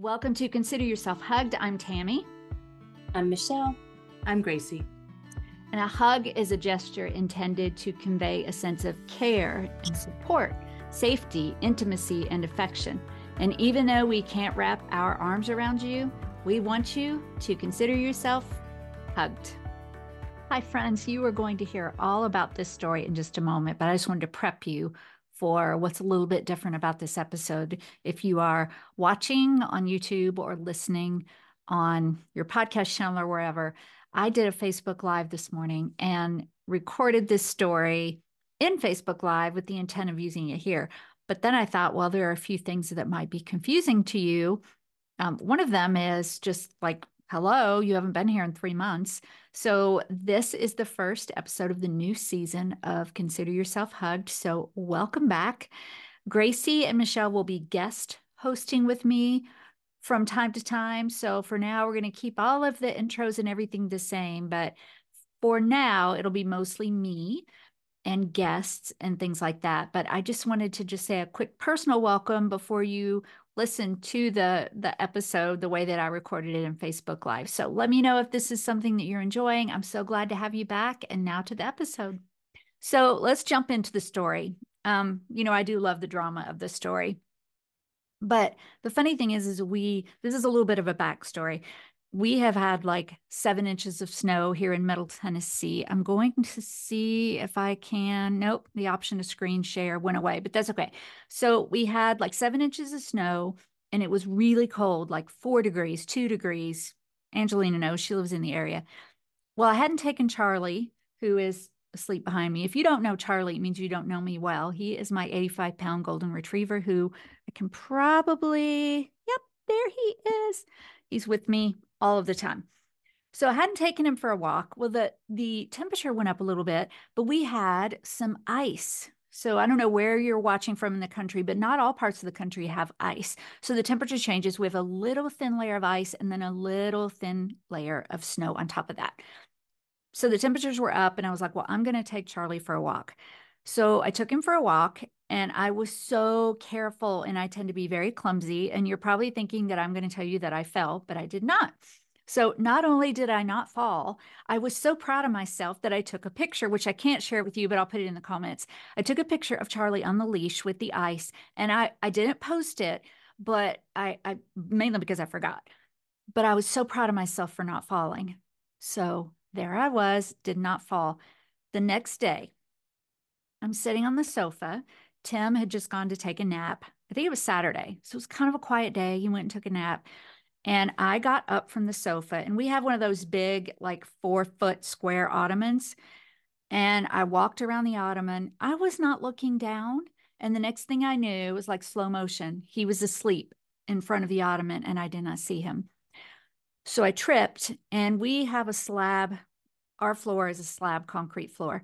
Welcome to Consider Yourself Hugged. I'm Tammy. I'm Michelle. I'm Gracie. And a hug is a gesture intended to convey a sense of care and support, safety, intimacy, and affection. And even though we can't wrap our arms around you, we want you to consider yourself hugged. Hi, friends. You are going to hear all about this story in just a moment, but I just wanted to prep you for what's a little bit different about this episode. If you are watching on YouTube or listening on your podcast channel or wherever, I did a Facebook Live this morning and recorded this story in Facebook Live with the intent of using it here. But then I thought, well, there are a few things that might be confusing to you. Um, one of them is just like hello, you haven't been here in three months. So, this is the first episode of the new season of Consider Yourself Hugged. So, welcome back. Gracie and Michelle will be guest hosting with me from time to time. So, for now, we're going to keep all of the intros and everything the same. But for now, it'll be mostly me and guests and things like that. But I just wanted to just say a quick personal welcome before you listen to the the episode the way that I recorded it in Facebook Live. So let me know if this is something that you're enjoying. I'm so glad to have you back. And now to the episode. So let's jump into the story. Um, you know, I do love the drama of the story. But the funny thing is, is we this is a little bit of a backstory we have had like seven inches of snow here in Middle Tennessee. I'm going to see if I can. Nope, the option to screen share went away, but that's okay. So we had like seven inches of snow and it was really cold, like four degrees, two degrees. Angelina knows she lives in the area. Well, I hadn't taken Charlie, who is asleep behind me. If you don't know Charlie, it means you don't know me well. He is my 85 pound golden retriever who I can probably, yep, there he is. He's with me all of the time. So I hadn't taken him for a walk. Well, the the temperature went up a little bit, but we had some ice. So I don't know where you're watching from in the country, but not all parts of the country have ice. So the temperature changes. We have a little thin layer of ice and then a little thin layer of snow on top of that. So the temperatures were up, and I was like, well, I'm going to take Charlie for a walk. So I took him for a walk and I was so careful and I tend to be very clumsy. And you're probably thinking that I'm going to tell you that I fell, but I did not. So not only did I not fall, I was so proud of myself that I took a picture, which I can't share with you, but I'll put it in the comments. I took a picture of Charlie on the leash with the ice and I, I didn't post it, but I, I mainly because I forgot. But I was so proud of myself for not falling. So there I was, did not fall. The next day, I'm sitting on the sofa. Tim had just gone to take a nap. I think it was Saturday. So it was kind of a quiet day. He went and took a nap. And I got up from the sofa, and we have one of those big, like four foot square ottomans. And I walked around the ottoman. I was not looking down. And the next thing I knew, it was like slow motion. He was asleep in front of the ottoman, and I did not see him. So I tripped, and we have a slab. Our floor is a slab concrete floor.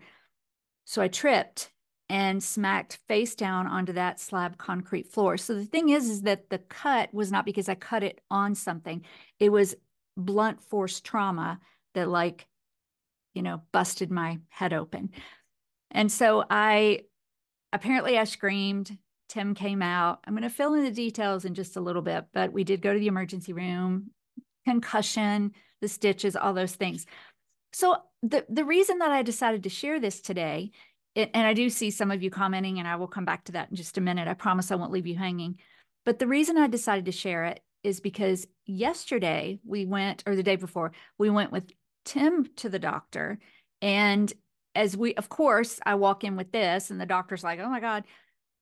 So I tripped and smacked face down onto that slab concrete floor. So the thing is, is that the cut was not because I cut it on something. It was blunt force trauma that like, you know, busted my head open. And so I apparently I screamed. Tim came out. I'm going to fill in the details in just a little bit, but we did go to the emergency room, concussion, the stitches, all those things. So the the reason that I decided to share this today, and I do see some of you commenting, and I will come back to that in just a minute. I promise I won't leave you hanging. But the reason I decided to share it is because yesterday we went, or the day before, we went with Tim to the doctor. And as we, of course, I walk in with this, and the doctor's like, oh my God.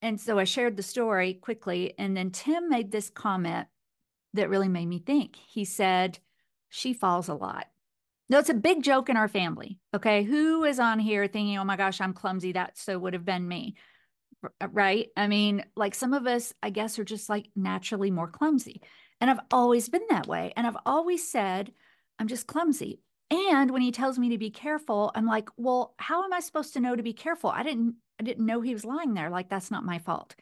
And so I shared the story quickly. And then Tim made this comment that really made me think. He said, she falls a lot. No, it's a big joke in our family. Okay. Who is on here thinking, oh my gosh, I'm clumsy? That so would have been me. Uh, right. I mean, like some of us, I guess, are just like naturally more clumsy. And I've always been that way. And I've always said, I'm just clumsy. And when he tells me to be careful, I'm like, well, how am I supposed to know to be careful? I didn't, I didn't know he was lying there. Like, that's not my fault.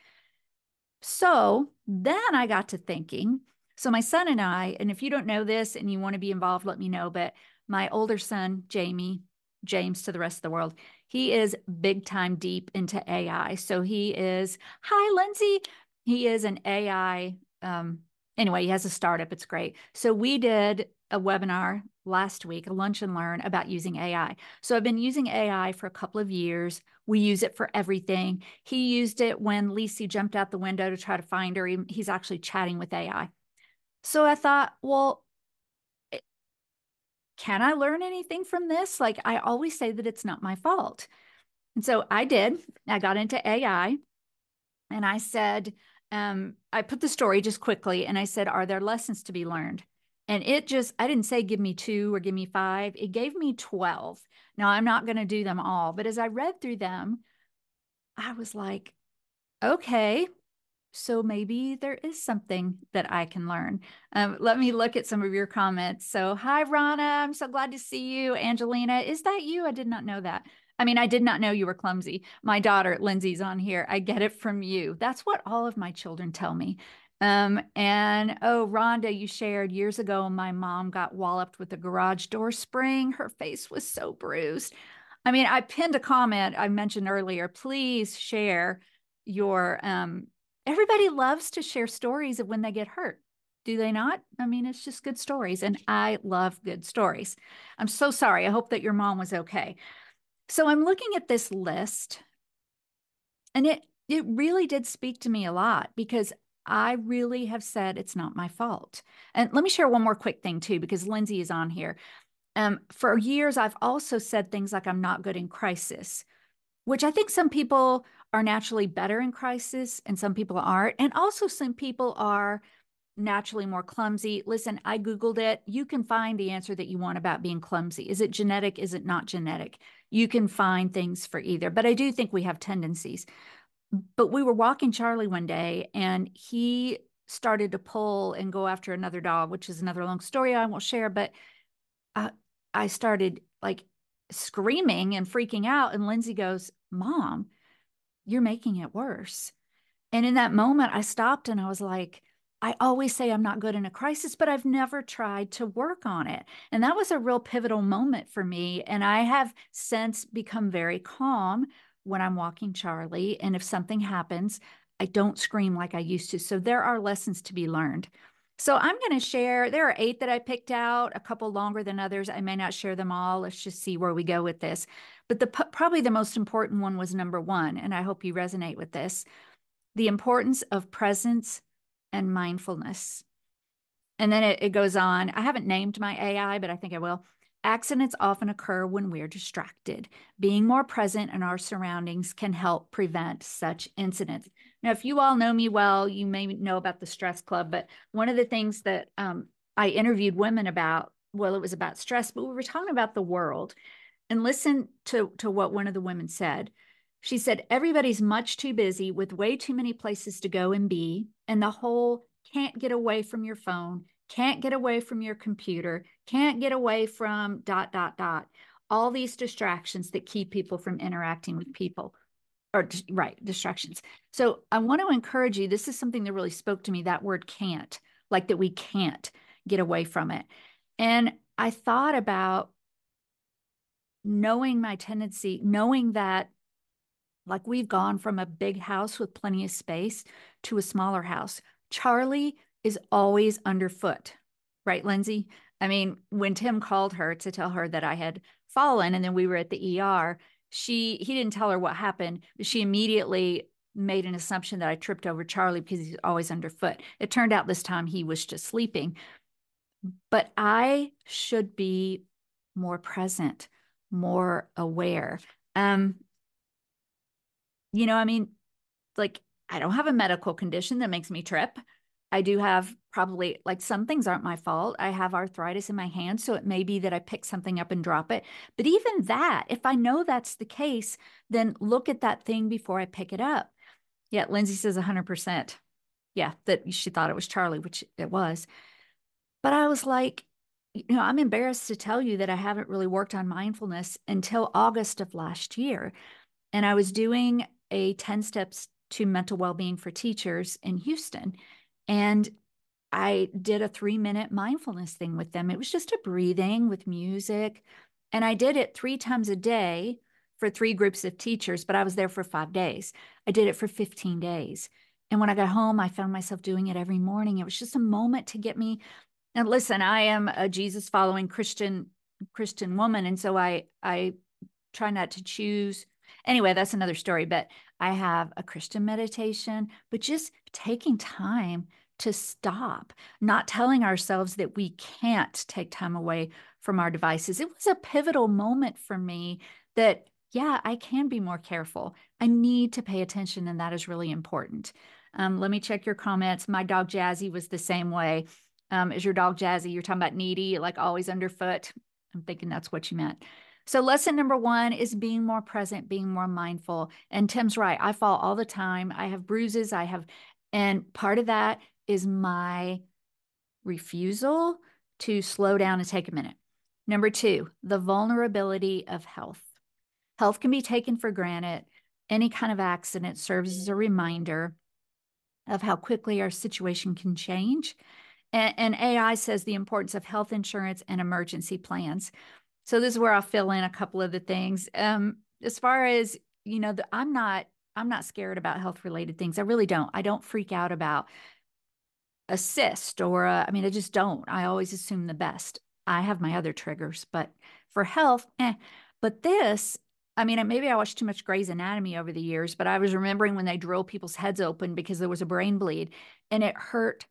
So then I got to thinking. So my son and I, and if you don't know this and you want to be involved, let me know. But my older son, Jamie, James to the rest of the world, he is big time deep into AI. So he is, hi, Lindsay. He is an AI um, anyway, he has a startup. It's great. So we did a webinar last week, a lunch and learn about using AI. So I've been using AI for a couple of years. We use it for everything. He used it when Lisi jumped out the window to try to find her. He, he's actually chatting with AI. So I thought, well, can I learn anything from this? Like I always say that it's not my fault. And so I did. I got into AI and I said, um, I put the story just quickly and I said, Are there lessons to be learned? And it just, I didn't say give me two or give me five. It gave me 12. Now, I'm not going to do them all, but as I read through them, I was like, okay, so maybe there is something that I can learn. Um, let me look at some of your comments. So, hi, Rana. I'm so glad to see you. Angelina, is that you? I did not know that. I mean, I did not know you were clumsy. My daughter, Lindsay's on here. I get it from you. That's what all of my children tell me. Um, and oh, Rhonda, you shared years ago, my mom got walloped with a garage door spring. Her face was so bruised. I mean, I pinned a comment I mentioned earlier. Please share your, um, everybody loves to share stories of when they get hurt. Do they not? I mean, it's just good stories. And I love good stories. I'm so sorry. I hope that your mom was okay. So I'm looking at this list and it it really did speak to me a lot because I really have said it's not my fault. And let me share one more quick thing too, because Lindsay is on here. Um, for years, I've also said things like I'm not good in crisis, which I think some people are naturally better in crisis and some people aren't. And also, some people are naturally more clumsy. Listen, I Googled it. You can find the answer that you want about being clumsy. Is it genetic? Is it not genetic? You can find things for either. But I do think we have tendencies. But we were walking Charlie one day and he started to pull and go after another dog, which is another long story I won't share. But I, I started like screaming and freaking out. And Lindsay goes, Mom, you're making it worse. And in that moment, I stopped and I was like, I always say I'm not good in a crisis, but I've never tried to work on it. And that was a real pivotal moment for me. And I have since become very calm when I'm walking Charlie. And if something happens, I don't scream like I used to. So there are lessons to be learned. So I'm going to share, there are eight that I picked out, a couple longer than others. I may not share them all. Let's just see where we go with this. But the probably the most important one was number one. And I hope you resonate with this the importance of presence and mindfulness. And then it, it goes on. I haven't named my AI, but I think I will. Accidents often occur when we're distracted. Being more present in our surroundings can help prevent such incidents. Now, if you all know me well, you may know about the Stress Club, but one of the things that um, I interviewed women about, well, it was about stress, but we were talking about the world. And listen to, to what one of the women said. She said, Everybody's much too busy with way too many places to go and be, and the whole can't get away from your phone, can't get away from your computer, can't get away from dot, dot, dot. All these distractions that keep people from interacting with people or right distractions. So I want to encourage you. This is something that really spoke to me that word can't, like that we can't get away from it. And I thought about knowing my tendency, knowing that like we've gone from a big house with plenty of space to a smaller house. Charlie is always underfoot, right, Lindsay? I mean, when Tim called her to tell her that I had fallen and then we were at the ER, she he didn't tell her what happened, but she immediately made an assumption that I tripped over Charlie because he's always underfoot. It turned out this time he was just sleeping. But I should be more present, more aware. Um, you know, I mean, like I don't have a medical condition that makes me trip. I do have probably like some things aren't my fault. I have arthritis in my hand, so it may be that I pick something up and drop it. But even that, if I know that's the case, then look at that thing before I pick it up. Yeah, Lindsay says 100%. Yeah, that she thought it was Charlie, which it was. But I was like, you know, I'm embarrassed to tell you that I haven't really worked on mindfulness until August of last year. And I was doing a 10 steps to mental well-being for teachers in Houston. And I did a 3-minute mindfulness thing with them. It was just a breathing with music, and I did it 3 times a day for 3 groups of teachers, but I was there for 5 days. I did it for 15 days. And when I got home, I found myself doing it every morning. It was just a moment to get me. And listen, I am a Jesus following Christian Christian woman, and so I I try not to choose. Anyway, that's another story. But I have a Christian meditation, but just taking time to stop, not telling ourselves that we can't take time away from our devices. It was a pivotal moment for me that, yeah, I can be more careful. I need to pay attention, and that is really important. Um, let me check your comments. My dog Jazzy was the same way. Um, is your dog Jazzy? You're talking about needy, like always underfoot. I'm thinking that's what you meant. So, lesson number one is being more present, being more mindful. And Tim's right. I fall all the time. I have bruises. I have, and part of that is my refusal to slow down and take a minute. Number two, the vulnerability of health. Health can be taken for granted. Any kind of accident serves as a reminder of how quickly our situation can change. And, and, AI says the importance of health insurance and emergency plans. So this is where I'll fill in a couple of the things. Um, as far as you know, the, I'm not I'm not scared about health related things. I really don't. I don't freak out about a cyst or a, I mean, I just don't. I always assume the best. I have my other triggers, but for health, eh. But this I mean, maybe I watched too much Grey's Anatomy over the years, but I was remembering when they drill people's heads open because there was a brain bleed and it hurt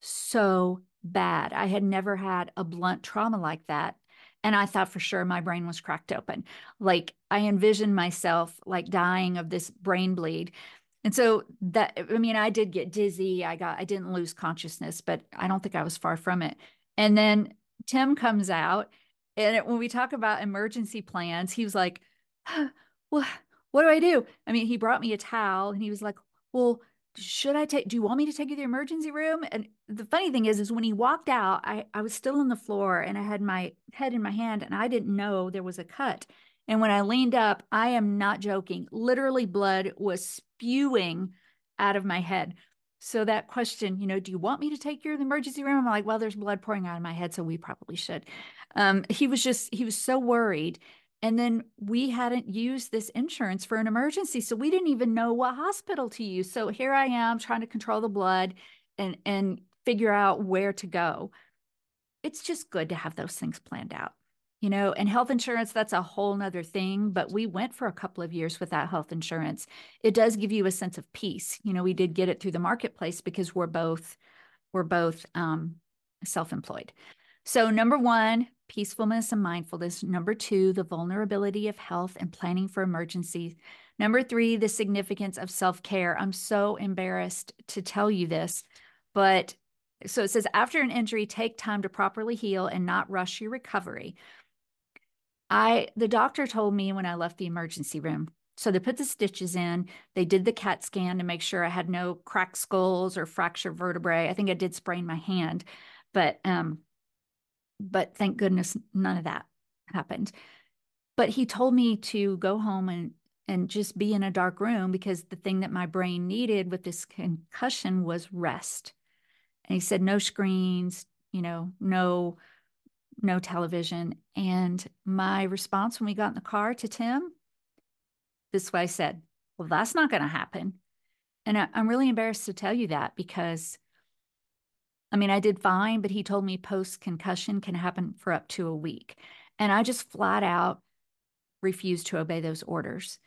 so bad. I had never had a blunt trauma like that. And I thought for sure my brain was cracked open. Like I envisioned myself like dying of this brain bleed. And so that, I mean, I did get dizzy. I got, I didn't lose consciousness, but I don't think I was far from it. And then Tim comes out. And when we talk about emergency plans, he was like, well, what do I do? I mean, he brought me a towel and he was like, well, should I take, do you want me to take you to the emergency room? And the funny thing is, is when he walked out, I, I was still on the floor and I had my head in my hand and I didn't know there was a cut. And when I leaned up, I am not joking, literally blood was spewing out of my head. So that question, you know, do you want me to take you to the emergency room? I'm like, well, there's blood pouring out of my head, so we probably should. Um, he was just, he was so worried. And then we hadn't used this insurance for an emergency. So we didn't even know what hospital to use. So here I am trying to control the blood and, and figure out where to go. It's just good to have those things planned out, you know, and health insurance, that's a whole nother thing. But we went for a couple of years without health insurance. It does give you a sense of peace. You know, we did get it through the marketplace because we're both, we're both um, self-employed. So number one, peacefulness and mindfulness. Number two, the vulnerability of health and planning for emergencies. Number three, the significance of self care. I'm so embarrassed to tell you this, but so it says after an injury, take time to properly heal and not rush your recovery. I the doctor told me when I left the emergency room. So they put the stitches in. They did the CAT scan to make sure I had no cracked skulls or fractured vertebrae. I think I did sprain my hand, but um, but thank goodness none of that happened. But he told me to go home and and just be in a dark room because the thing that my brain needed with this concussion was rest. And he said no screens, you know, no no television. And my response when we got in the car to Tim, this way I said, Well, that's not going to happen. And I, I'm really embarrassed to tell you that because I mean, I did fine, but he told me post concussion can happen for up to a week. And I just flat out refused to obey those orders.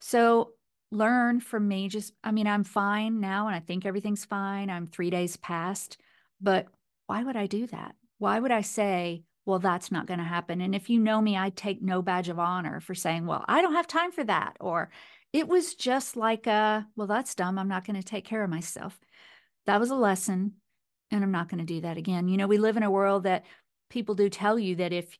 So learn from me. Just, I mean, I'm fine now and I think everything's fine. I'm three days past, but why would I do that? Why would I say, well, that's not going to happen? And if you know me, I take no badge of honor for saying, well, I don't have time for that. Or it was just like, a, well, that's dumb. I'm not going to take care of myself. That was a lesson and I'm not going to do that again. You know, we live in a world that people do tell you that if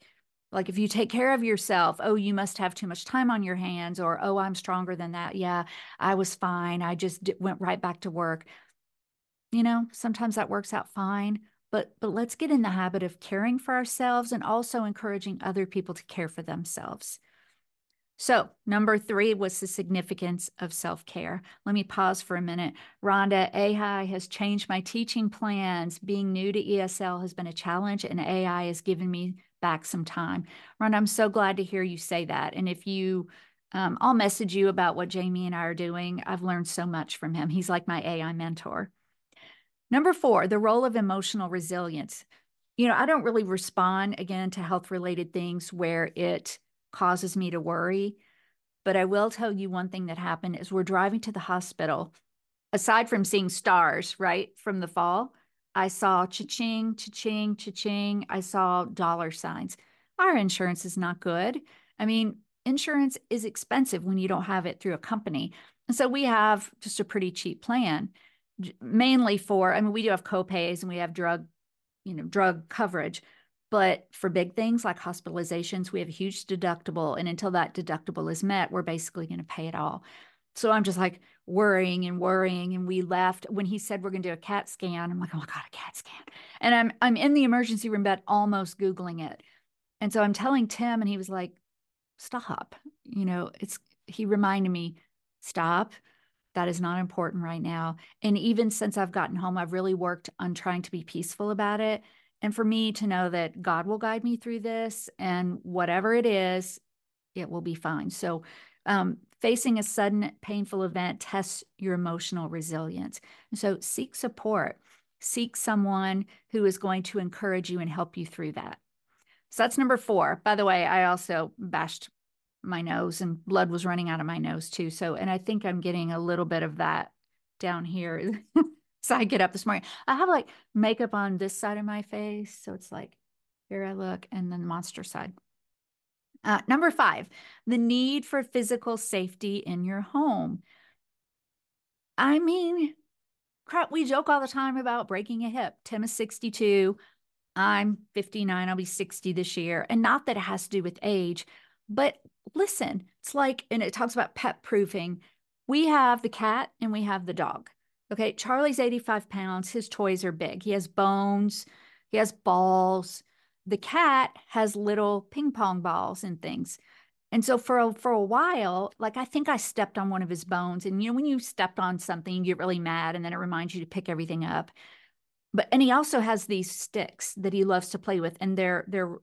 like if you take care of yourself, oh, you must have too much time on your hands or oh, I'm stronger than that. Yeah, I was fine. I just went right back to work. You know, sometimes that works out fine, but but let's get in the habit of caring for ourselves and also encouraging other people to care for themselves. So, number three was the significance of self care. Let me pause for a minute. Rhonda, AI has changed my teaching plans. Being new to ESL has been a challenge, and AI has given me back some time. Rhonda, I'm so glad to hear you say that. And if you Um, I'll message you about what Jamie and I are doing. I've learned so much from him. He's like my AI mentor. Number four, the role of emotional resilience. You know, I don't really respond again to health related things where it causes me to worry. But I will tell you one thing that happened is we're driving to the hospital. Aside from seeing stars, right, from the fall, I saw cha-ching, cha-ching, cha-ching. I saw dollar signs. Our insurance is not good. I mean, insurance is expensive when you don't have it through a company. And so we have just a pretty cheap plan, mainly for, I mean, we do have copays and we have drug, you know, drug coverage. But for big things like hospitalizations, we have a huge deductible. And until that deductible is met, we're basically going to pay it all. So I'm just like worrying and worrying. And we left when he said we're going to do a CAT scan. I'm like, oh my God, a CAT scan. And I'm I'm in the emergency room bed almost Googling it. And so I'm telling Tim, and he was like, stop. You know, it's he reminded me, stop. That is not important right now. And even since I've gotten home, I've really worked on trying to be peaceful about it. And for me to know that God will guide me through this and whatever it is, it will be fine. So, um, facing a sudden painful event tests your emotional resilience. So, seek support, seek someone who is going to encourage you and help you through that. So, that's number four. By the way, I also bashed my nose and blood was running out of my nose too. So, and I think I'm getting a little bit of that down here. so I get up this morning. I have like makeup on this side of my face. So it's like, here I look, and then the monster side. Uh, number five, the need for physical safety in your home. I mean, crap, we joke all the time about breaking a hip. Tim is 62. I'm 59. I'll be 60 this year. And not that it has to do with age, but listen, it's like, and it talks about pet proofing. We have the cat and we have the dog. Okay. Charlie's 85 pounds. His toys are big. He has bones, he has balls. The cat has little ping pong balls and things. And so for a, for a while, like I think I stepped on one of his bones. And you know, when you stepped on something, you get really mad and then it reminds you to pick everything up. But and he also has these sticks that he loves to play with, and they're they're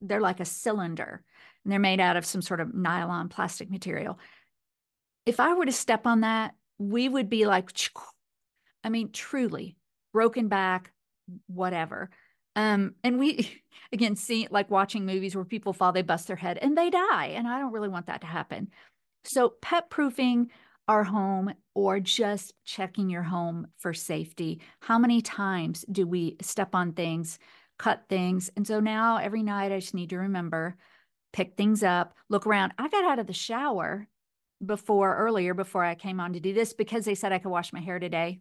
they're like a cylinder and they're made out of some sort of nylon plastic material. If I were to step on that, we would be like, I mean, truly broken back, whatever. Um, and we again see like watching movies where people fall, they bust their head and they die. And I don't really want that to happen. So pet proofing our home or just checking your home for safety. How many times do we step on things, cut things? And so now every night I just need to remember pick things up, look around. I got out of the shower before earlier before I came on to do this because they said I could wash my hair today.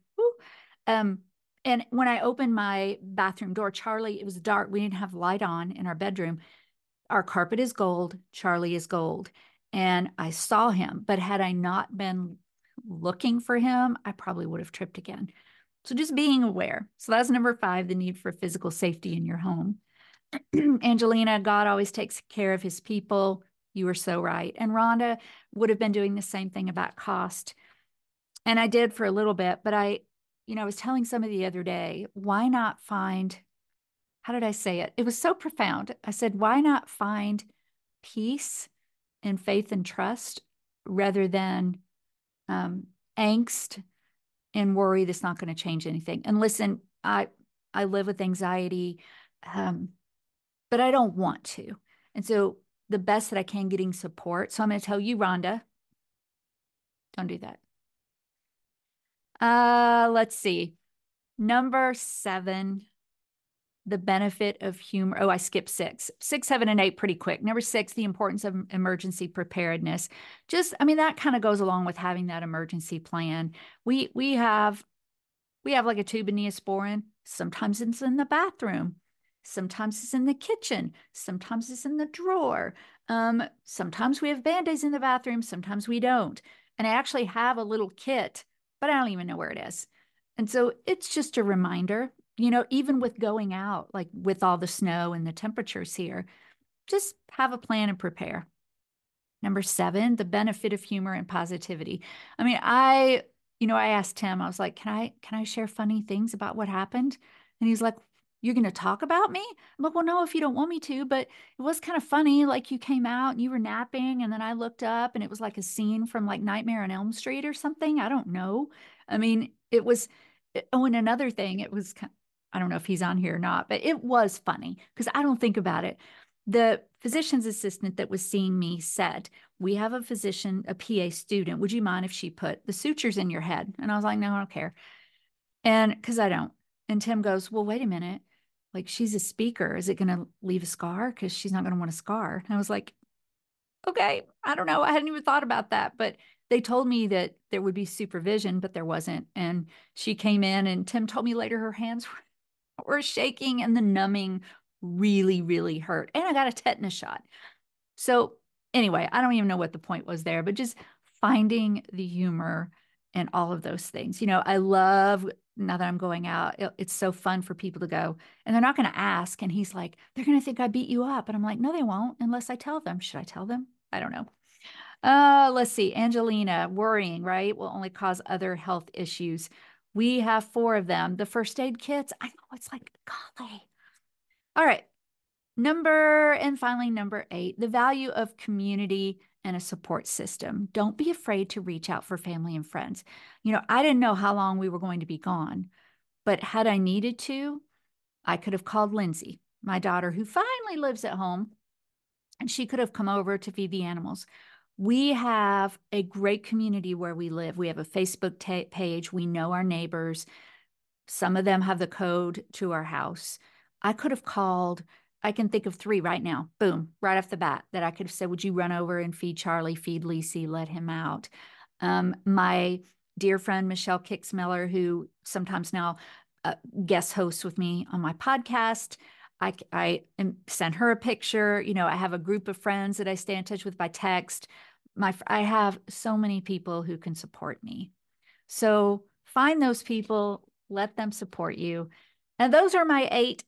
Um, and when I opened my bathroom door, Charlie, it was dark. We didn't have light on in our bedroom. Our carpet is gold. Charlie is gold. And I saw him, but had I not been looking for him, I probably would have tripped again. So just being aware. So that's number five, the need for physical safety in your home. Angelina, God always takes care of his people. You were so right. And Rhonda would have been doing the same thing about cost. And I did for a little bit, but I, you know, I was telling somebody the other day, why not find, how did I say it? It was so profound. I said, why not find peace and faith and trust rather than um, angst and worry that's not going to change anything? And listen, I, I live with anxiety. Um, but I don't want to. And so the best that I can getting support. So I'm going to tell you, Rhonda, don't do that. Uh, let's see. Number seven, the benefit of humor. Oh, I skipped six, six, seven, and eight pretty quick. Number six, the importance of emergency preparedness. Just, I mean, that kind of goes along with having that emergency plan. We we have we have like a tube of neosporin. Sometimes it's in the bathroom. Sometimes it's in the kitchen. Sometimes it's in the drawer. Um, sometimes we have band aids in the bathroom. Sometimes we don't. And I actually have a little kit, but I don't even know where it is. And so it's just a reminder, you know, even with going out, like with all the snow and the temperatures here, just have a plan and prepare. Number seven, the benefit of humor and positivity. I mean, I, you know, I asked Tim, I was like, can I, can I share funny things about what happened? And he's like, you're going to talk about me? I'm like, well, no, if you don't want me to, but it was kind of funny. Like you came out and you were napping, and then I looked up and it was like a scene from like Nightmare on Elm Street or something. I don't know. I mean, it was, eh, oh, and another thing, it was, I don't know if he's on here or not, but it was funny because I don't think about it. The physician's assistant that was seeing me said, We have a physician, a PA student. Would you mind if she put the sutures in your head? And I was like, No, I don't care. And because I don't. And Tim goes, Well, wait a minute. Like she's a speaker. Is it going to leave a scar? Because she's not going to want a scar. And i was like okay. I don't know. I hadn't even thought about that. But they told me that there would be supervision but there wasn't. And she came in and tim told me later her hands were, shaking and the numbing really really hurt. And i got a tetanus shot. So anyway i don't even know what the point was there but just finding the humor and all of those things you know i love now that I'm going out, it, it's so fun for people to go and they're not going to ask. And he's like, they're going to think I beat you up. And I'm like, no, they won't unless I tell them. Should I tell them? I don't know. Uh, let's see. Angelina, worrying, right? Will only cause other health issues. We have four of them. The first aid kits, I know it's like, golly. All right. Number, and finally, number eight, the value of community and a support system. Don't be afraid to reach out for family and friends. You know, I didn't know how long we were going to be gone, but had I needed to, I could have called Lindsay, my daughter, who finally lives at home, and she could have come over to feed the animals. We have a great community where we live. We have a Facebook ta- page. We know our neighbors. Some of them have the code to our house. I could have called I can think of three right now. Boom, right off the bat that I could have said, Would you run over and feed Charlie, feed Lisi, let him out? Um, my dear friend, Michelle Kicksmiller, who sometimes now uh, guest hosts with me on my podcast. I, I sent her a picture. You know, I have a group of friends that I stay in touch with by text. My, I have so many people who can support me. So find those people, let them support you. And those are my eight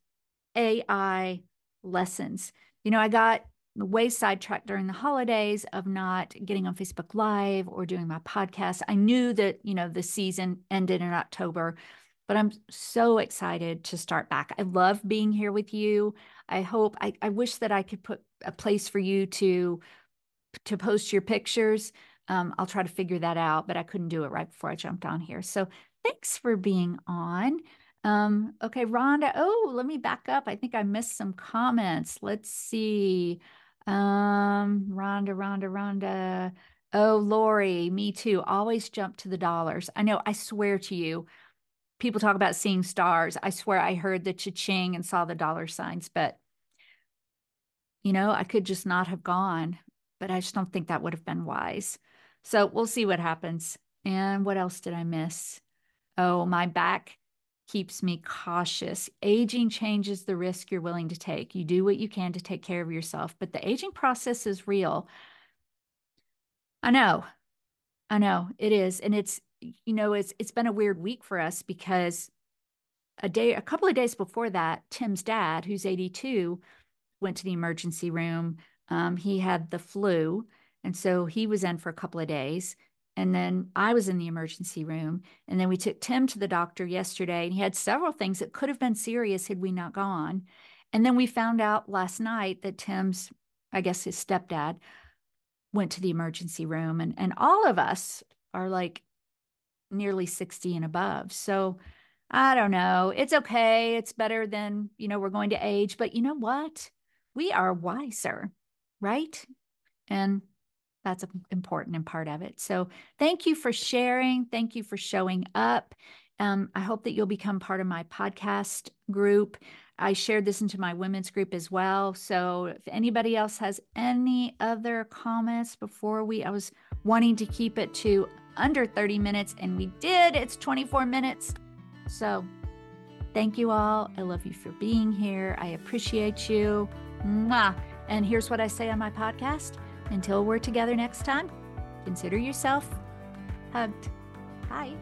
AI lessons. You know, I got way sidetracked during the holidays of not getting on Facebook Live or doing my podcast. I knew that, you know, the season ended in October, but I'm so excited to start back. I love being here with you. I hope I, I wish that I could put a place for you to to post your pictures. Um, I'll try to figure that out, but I couldn't do it right before I jumped on here. So thanks for being on. Um, okay, Rhonda. Oh, let me back up. I think I missed some comments. Let's see. Um, Rhonda, Rhonda, Rhonda. Oh, Lori, me too. Always jump to the dollars. I know, I swear to you, people talk about seeing stars. I swear I heard the cha-ching and saw the dollar signs, but you know, I could just not have gone, but I just don't think that would have been wise. So we'll see what happens. And what else did I miss? Oh, my back keeps me cautious. Aging changes the risk you're willing to take. You do what you can to take care of yourself, but the aging process is real. I know. I know it is. And it's, you know, it's it's been a weird week for us because a day a couple of days before that, Tim's dad, who's 82, went to the emergency room. Um, he had the flu. And so he was in for a couple of days. And then I was in the emergency room. And then we took Tim to the doctor yesterday, and he had several things that could have been serious had we not gone. And then we found out last night that Tim's, I guess his stepdad, went to the emergency room. And, and all of us are like nearly 60 and above. So I don't know. It's okay. It's better than, you know, we're going to age. But you know what? We are wiser, right? And that's important and part of it. So thank you for sharing. Thank you for showing up. Um, I hope that you'll become part of my podcast group. I shared this into my women's group as well. So if anybody else has any other comments before we, I was wanting to keep it to under 30 minutes and we did. It's 24 minutes. So thank you all. I love you for being here. I appreciate you. Mwah. And here's what I say on my podcast until we're together next time, consider yourself hugged. Bye.